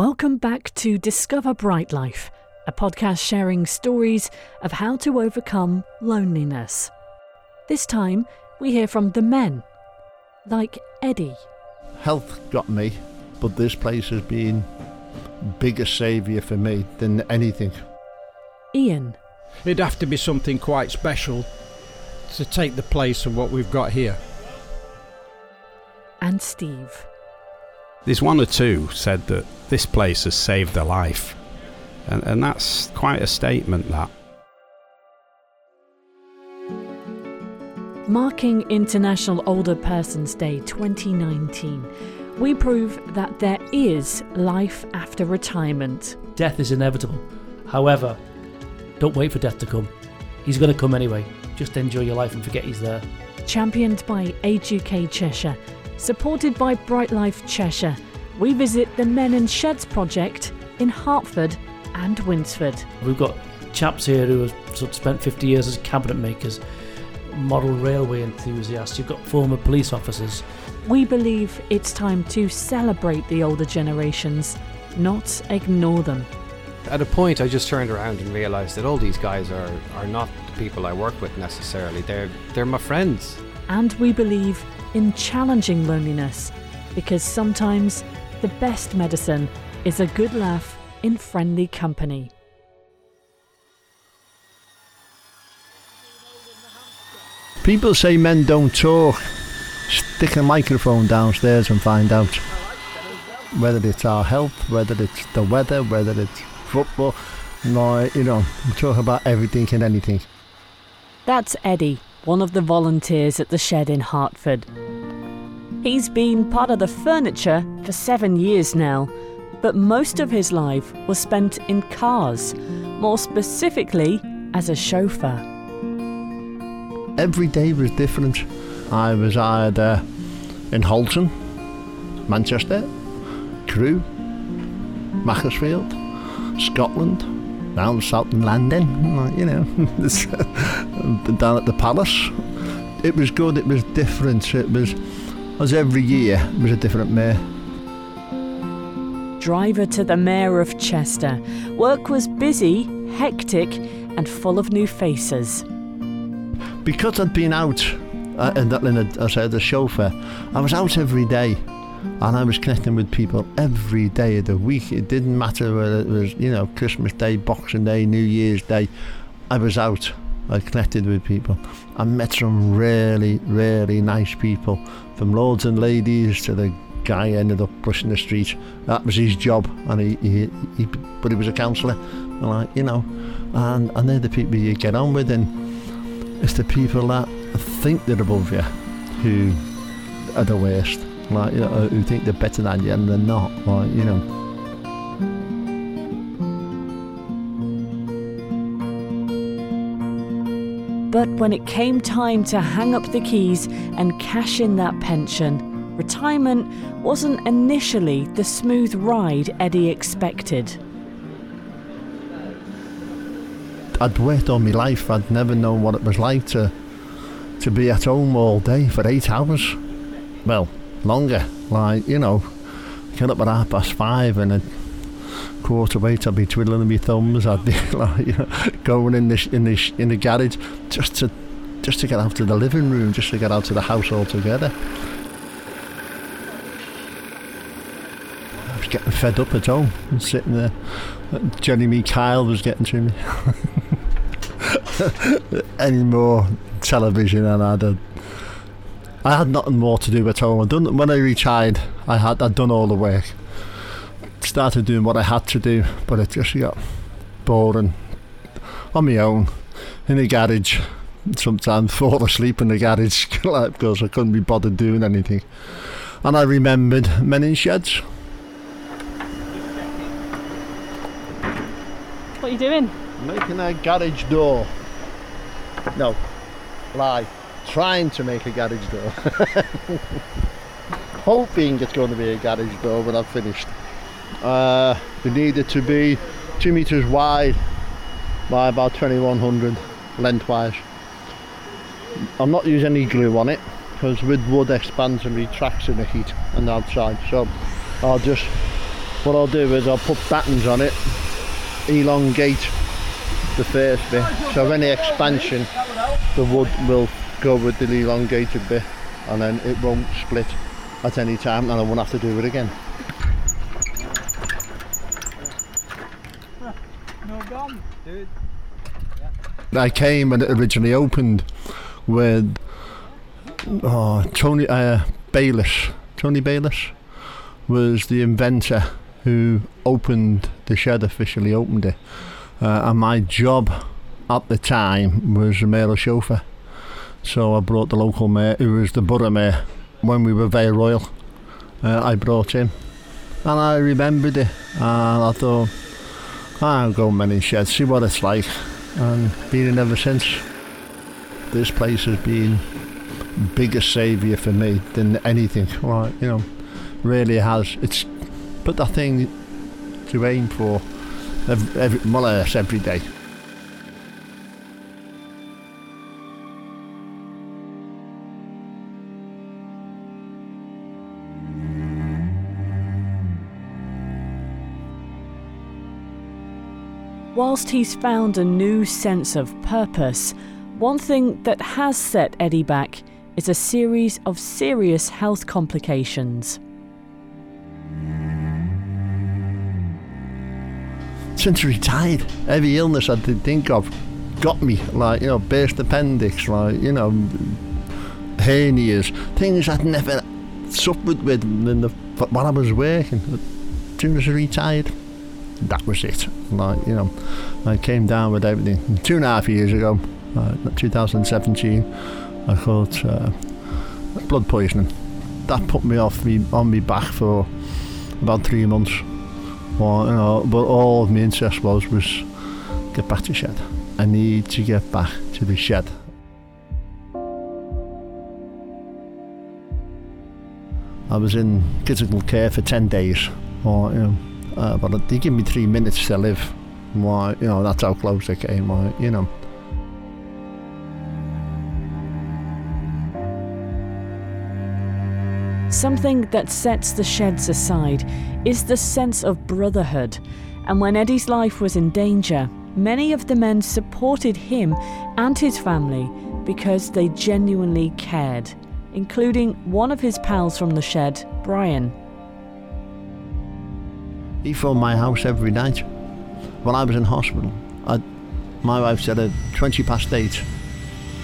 Welcome back to Discover Bright Life, a podcast sharing stories of how to overcome loneliness. This time, we hear from the men, like Eddie. Health got me, but this place has been bigger saviour for me than anything. Ian. It'd have to be something quite special to take the place of what we've got here. And Steve. There's one or two said that this place has saved their life. And, and that's quite a statement, that. Marking International Older Persons Day 2019, we prove that there is life after retirement. Death is inevitable. However, don't wait for death to come. He's going to come anyway. Just enjoy your life and forget he's there. Championed by Age UK Cheshire, supported by Bright Life Cheshire, we visit the Men in Sheds project in Hartford and Winsford. We've got chaps here who have sort of spent 50 years as cabinet makers, model railway enthusiasts, you've got former police officers. We believe it's time to celebrate the older generations, not ignore them. At a point, I just turned around and realised that all these guys are, are not the people I work with necessarily. They're, they're my friends. And we believe in challenging loneliness because sometimes the best medicine is a good laugh in friendly company. People say men don't talk. Stick a microphone downstairs and find out. Whether it's our health, whether it's the weather, whether it's football. No, you know, we talk about everything and anything. That's Eddie, one of the volunteers at the shed in Hartford. He's been part of the furniture for seven years now, but most of his life was spent in cars, more specifically as a chauffeur. Every day was different. I was either in Halton, Manchester, Crewe, Macclesfield, Scotland, down south in London, you know, down at the palace. It was good, it was different, it was, as every year, it was a different mayor. Driver to the Mayor of Chester. Work was busy, hectic, and full of new faces. Because I'd been out, uh, in, in a, as I said, a chauffeur, I was out every day and I was connecting with people every day of the week. It didn't matter whether it was, you know, Christmas Day, Boxing Day, New Year's Day. I was out. I connected with people. I met some really, really nice people, from lords and ladies to the guy ended up brushing the street. That was his job, and he, he, he but he was a counsellor, and like you know, and and they're the people you get on with, and it's the people that think they're above you who are the worst like you know, who think they're better than you and they're not. Like you know. But when it came time to hang up the keys and cash in that pension, retirement wasn't initially the smooth ride Eddie expected. I'd worked all my life. I'd never known what it was like to to be at home all day for eight hours. Well, longer. Like, you know, get up at half past five and a quarter of eight I'd be twiddling my thumbs. I'd be like, you know, going in this in this in the garage just to just to get out to the living room, just to get out to the house altogether. I was getting fed up at home and sitting there. Jeremy Kyle was getting to me. Any more television and I'd I had nothing more to do at home. I done when I retired. I had I'd done all the work. Started doing what I had to do, but it just got boring. On my own, in the garage. Sometimes fall asleep in the garage because I couldn't be bothered doing anything. And I remembered men in sheds. What are you doing? Making a garage door. No, lie trying to make a garage door. Hoping it's going to be a garage door when I've finished. Uh, it needed to be two meters wide by about 2100 lengthwise. I'm not using any glue on it because with wood expands and retracts in the heat and outside so I'll just what I'll do is I'll put battens on it, elongate the first bit. So any expansion, the wood will go with the elongated bit, and then it won't split at any time, and I won't have to do it again. I came when it originally opened with oh, Tony uh, Bayliss. Tony Bayliss was the inventor who opened the shed, officially opened it. Uh, and my job at the time was a mayoral chauffeur. So I brought the local mayor, who was the borough mayor, when we were very Royal. Uh, I brought him. And I remembered it. And I thought, I'll go many sheds, see what it's like. And been in ever since. This place has been bigger saviour for me than anything. Right, you know, really has. It's put that thing to aim for every, every, or every day. Whilst he's found a new sense of purpose, one thing that has set Eddie back is a series of serious health complications. Since retired, every illness I did think of got me, like, you know, burst appendix, like, you know, hernias, things I'd never suffered with the, while I was working. As soon as I retired, that was it. Like, you know, I came down with everything. Two and a half years ago, uh, 2017, I caught uh, blood poisoning. That put me off me on me back for about three months. Well, you know, but all of my interest was was get back to shed. I need to get back to the shed. I was in critical care for ten days, or you know, uh, but they give me three minutes to live. Why, you know, that's how close I came. Why, you know. Something that sets the sheds aside is the sense of brotherhood. And when Eddie's life was in danger, many of the men supported him and his family because they genuinely cared, including one of his pals from the shed, Brian. He phoned my house every night. When I was in hospital, I'd, my wife said at 20 past 8,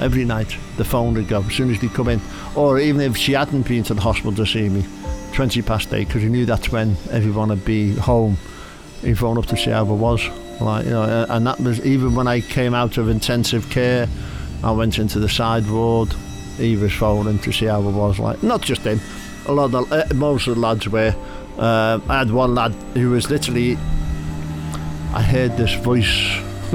every night the phone would go as soon as they come in. Or even if she hadn't been to the hospital to see me, 20 past 8, because he knew that's when everyone would be home. He phoned up to see how I was. Like, you know, and that was even when I came out of intensive care, I went into the side ward, he was phoning to see how I was. Like, not just him, a lot of the, most of the lads were. Uh, I had one lad who was literally, I heard this voice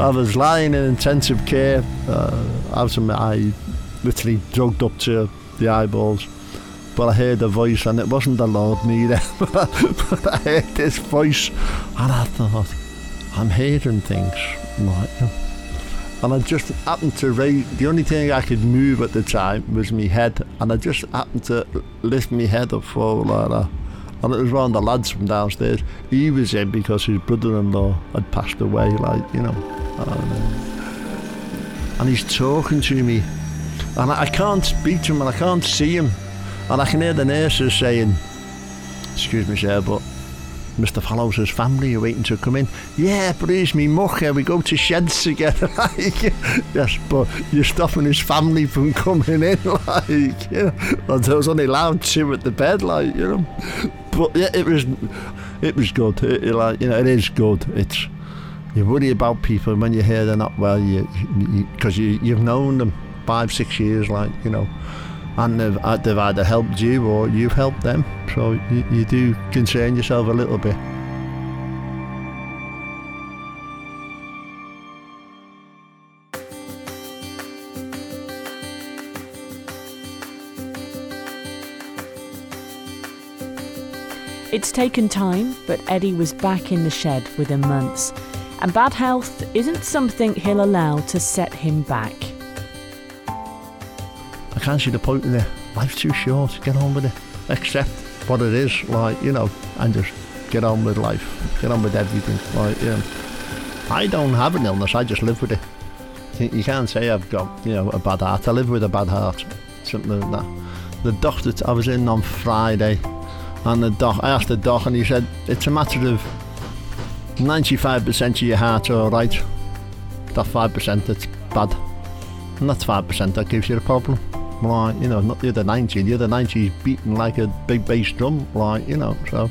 I was lying in intensive care, uh, of my eye, literally drugged up to the eyeballs. But I heard a voice, and it wasn't the Lord neither. but, I, I heard this voice, and I thought, I'm hearing things. Like, and I just happened to raise. The only thing I could move at the time was my head, and I just happened to lift my head up forward like that and it was one of the lads from downstairs. He was in because his brother-in-law had passed away, like you know, and, uh, and he's talking to me, and I, I can't speak to him, and I can't see him, and I can hear the nurses saying, "Excuse me, sir, but." Mr. Fallows' family are waiting to come in. Yeah, he's me mucker. We go to sheds together. Like, yes, but you're stopping his family from coming in. Like, you know, there was only allowed two at the bed. Like, you know, but yeah, it was it was good. It, it, like you know, it is good. It's you worry about people when you hear they're not well, you because you, you you've known them five six years, like you know, and they've, uh, they've either helped you or you've helped them. So you, you do concern yourself a little bit. It's taken time, but Eddie was back in the shed within months, and bad health isn't something he'll allow to set him back. I can't see the point in it. Life's too short. Get on with it. Accept what it is, like you know, and just get on with life, get on with everything. Like, yeah. I don't have an illness, I just live with it. You can't say I've got, you know, a bad heart. I live with a bad heart, something like that. The doctor, I was in on Friday, and the doc, I asked the doc, and he said it's a matter of 95% of your heart all right. That 5% that's bad. And that's 5% that gives you a problem. Like, you know, not the other 90. The other 90 is beating like a big bass drum, like, you know, so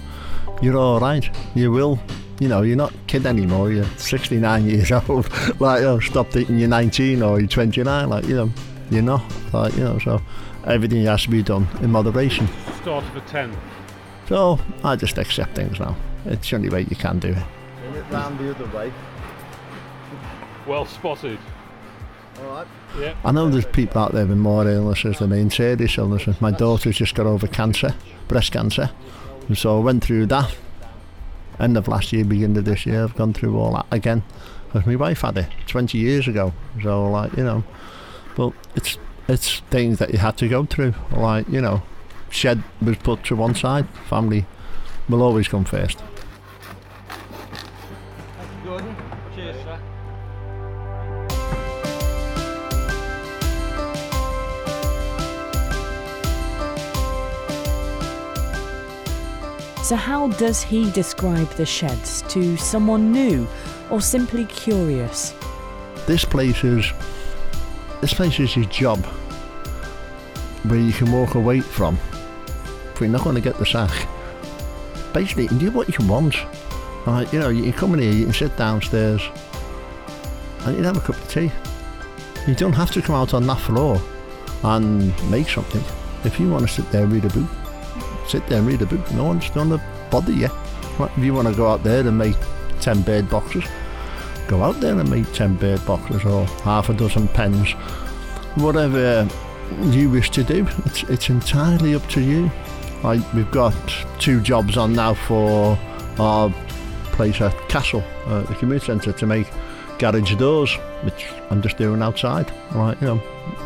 you're all right. You will, you know, you're not a kid anymore. You're 69 years old. like, oh, stop thinking you're 19 or you're 29. Like, you know, you're not. Like, you know, so everything has to be done in moderation. Start of a 10. So I just accept things now. It's the only way you can do it. And it round the other way. Well spotted. I know there's people out there with more illnesses than me serious illnesses. My daughter's just got over cancer, breast cancer. And so I went through that. End of last year, beginning of this year, I've gone through all that again. Because my wife had it 20 years ago. So, like, you know, but it's it's things that you had to go through. Like, you know, shed was put to one side. Family will always come first. So, how does he describe the sheds to someone new or simply curious? this place is this place is your job where you can walk away from if you're not going to get the sack. Basically you can do what you want. Like you know you can come in here you can sit downstairs and you can have a cup of tea. You don't have to come out on that floor and make something. If you want to sit there and read a book sit there and read a book no one's going to bother you if you want to go out there and make 10 bird boxes go out there and make 10 bird boxes or half a dozen pens. Whatever you wish to do, it's, it's entirely up to you. Like we've got two jobs on now for our place at Castle, uh, the community centre, to make garage doors, which I'm just doing outside. Right, you know,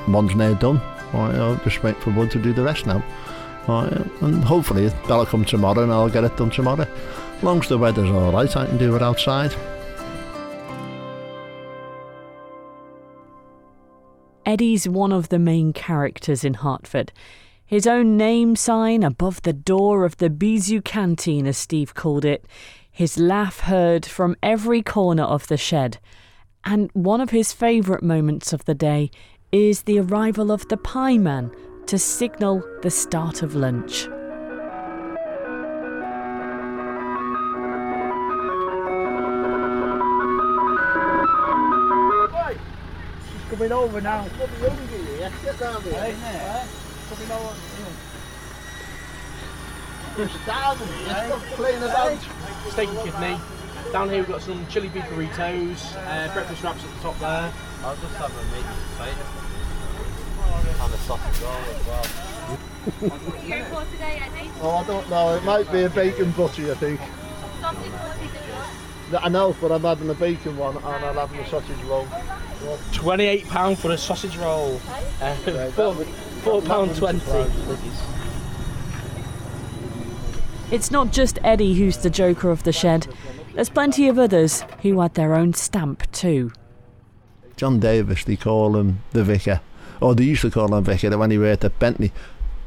one's near done. Know, just wait for one to do the rest now. Right, and hopefully that'll come tomorrow and I'll get it done tomorrow. Long as the weather's alright, I can do it outside. Eddie's one of the main characters in Hartford. His own name sign above the door of the Bijou Canteen, as Steve called it. His laugh heard from every corner of the shed. And one of his favourite moments of the day is the arrival of the pie man to signal the start of lunch. coming over now. Get down here. Coming over. Just starving. Stop playing about. steak and kidney. Down here we've got some chili beef burritos, uh, breakfast wraps at the top there. I'll just have a meat inside And a sausage roll as well. Here for today, Eddie. Oh, I don't know. It might be a bacon butty, I think. I know, but I'm having a bacon one and I'm having a sausage roll. Twenty-eight pound for a sausage roll. Uh, four, four that twenty. It's not just Eddie who's the joker of the shed. There's plenty of others who add their own stamp too. John Davis, they call him the vicar. or they usually call him Vicky, the one he worked at Bentley,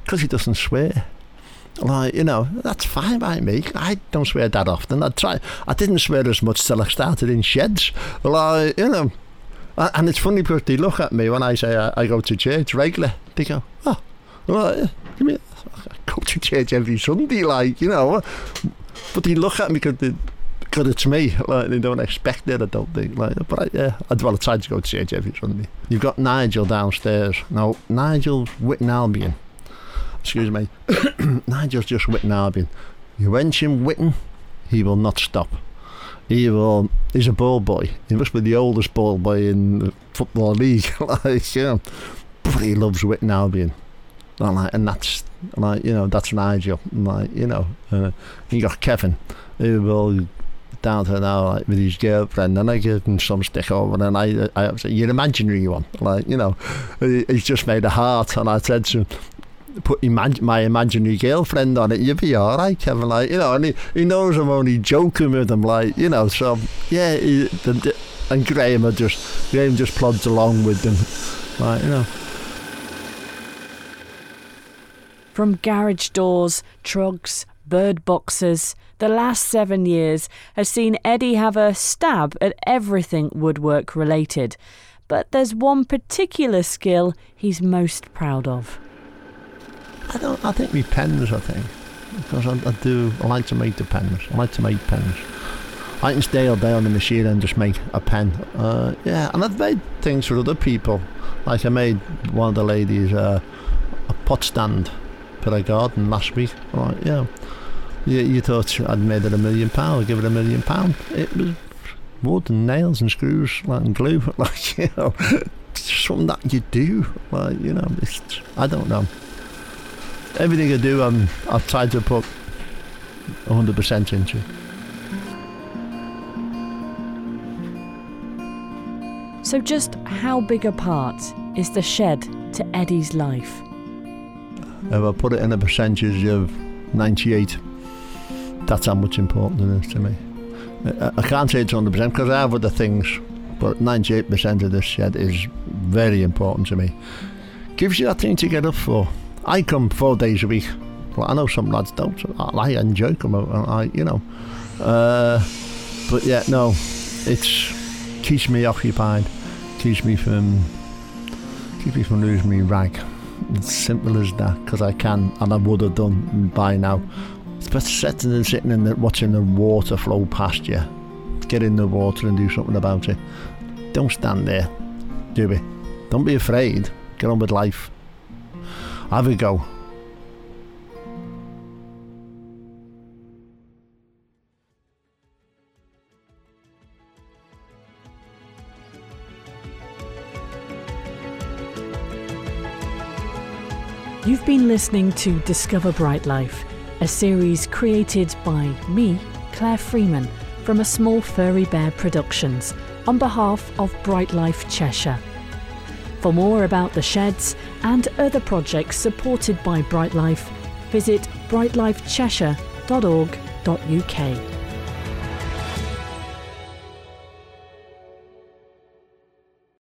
because he doesn't swear. Like, you know, that's fine by me. I don't swear that often. I try. I didn't swear as much till I started in sheds. Like, you know. And it's funny because they look at me when I say I, I go to church regular. They go, oh, well, give me, I go to church every Sunday, like, you know. But they look at me because they, it's me. Like they don't expect it. I don't think. Like, but I, yeah, I'd well I tried to go to church every Sunday. You've got Nigel downstairs now. Nigel's Witton Albion. Excuse me. Nigel's just Witton Albion. You mention Witton, he will not stop. He will. He's a ball boy. He must be the oldest ball boy in the football league. like know, but he loves Witton Albion. And, like, and that's like you know that's Nigel. Like you know, uh, you got Kevin, who will down to now like with his girlfriend, and I give him some stick over, and I I say you're imaginary one, like you know, he's just made a heart, and I said to him, put imag- my imaginary girlfriend on it, you'd be all right, Kevin. Like, you know, and he, he knows I'm only joking with him, like, you know. So yeah, he, the, the, and Graham are just Graham just plods along with them, like, you know. From garage doors, trucks, bird boxes, the last seven years has seen Eddie have a stab at everything woodwork related. But there's one particular skill he's most proud of. I don't. I think me pens. I think because I, I do. I like to make the pens. I like to make pens. I can stay all day on the machine and just make a pen. Uh, yeah, and I've made things for other people. Like I made one of the ladies uh, a pot stand for a garden last week. Right, yeah. You, you thought I'd made it a million pound, I'd give it a million pound. It was wood and nails and screws like, and glue. Like, you know, something that you do. Like, you know, it's, I don't know. Everything I do, I'm, I've tried to put 100% into. So, just how big a part is the shed to Eddie's life? If I put it in a percentage of 98, that's how much important it is to me. I, can't say it's 100% because I have other things, but 98% of this shed is very important to me. Gives you that thing to get up for. I come four days a week. Well, I know some lads don't. I enjoy coming. I, you know, uh, but yeah, no, it's keeps me occupied, keeps me from keeps me from losing my rag. It's simple as that because I can, and I would have done by now. It's better sitting and sitting and watching the water flow past you. Get in the water and do something about it. Don't stand there. Do it. Don't be afraid. Get on with life. Have a go. You've been listening to Discover Bright Life, a series created by me, Claire Freeman, from a small furry bear productions on behalf of Bright Life Cheshire. For more about the sheds and other projects supported by Bright Life, visit brightlifecheshire.org.uk.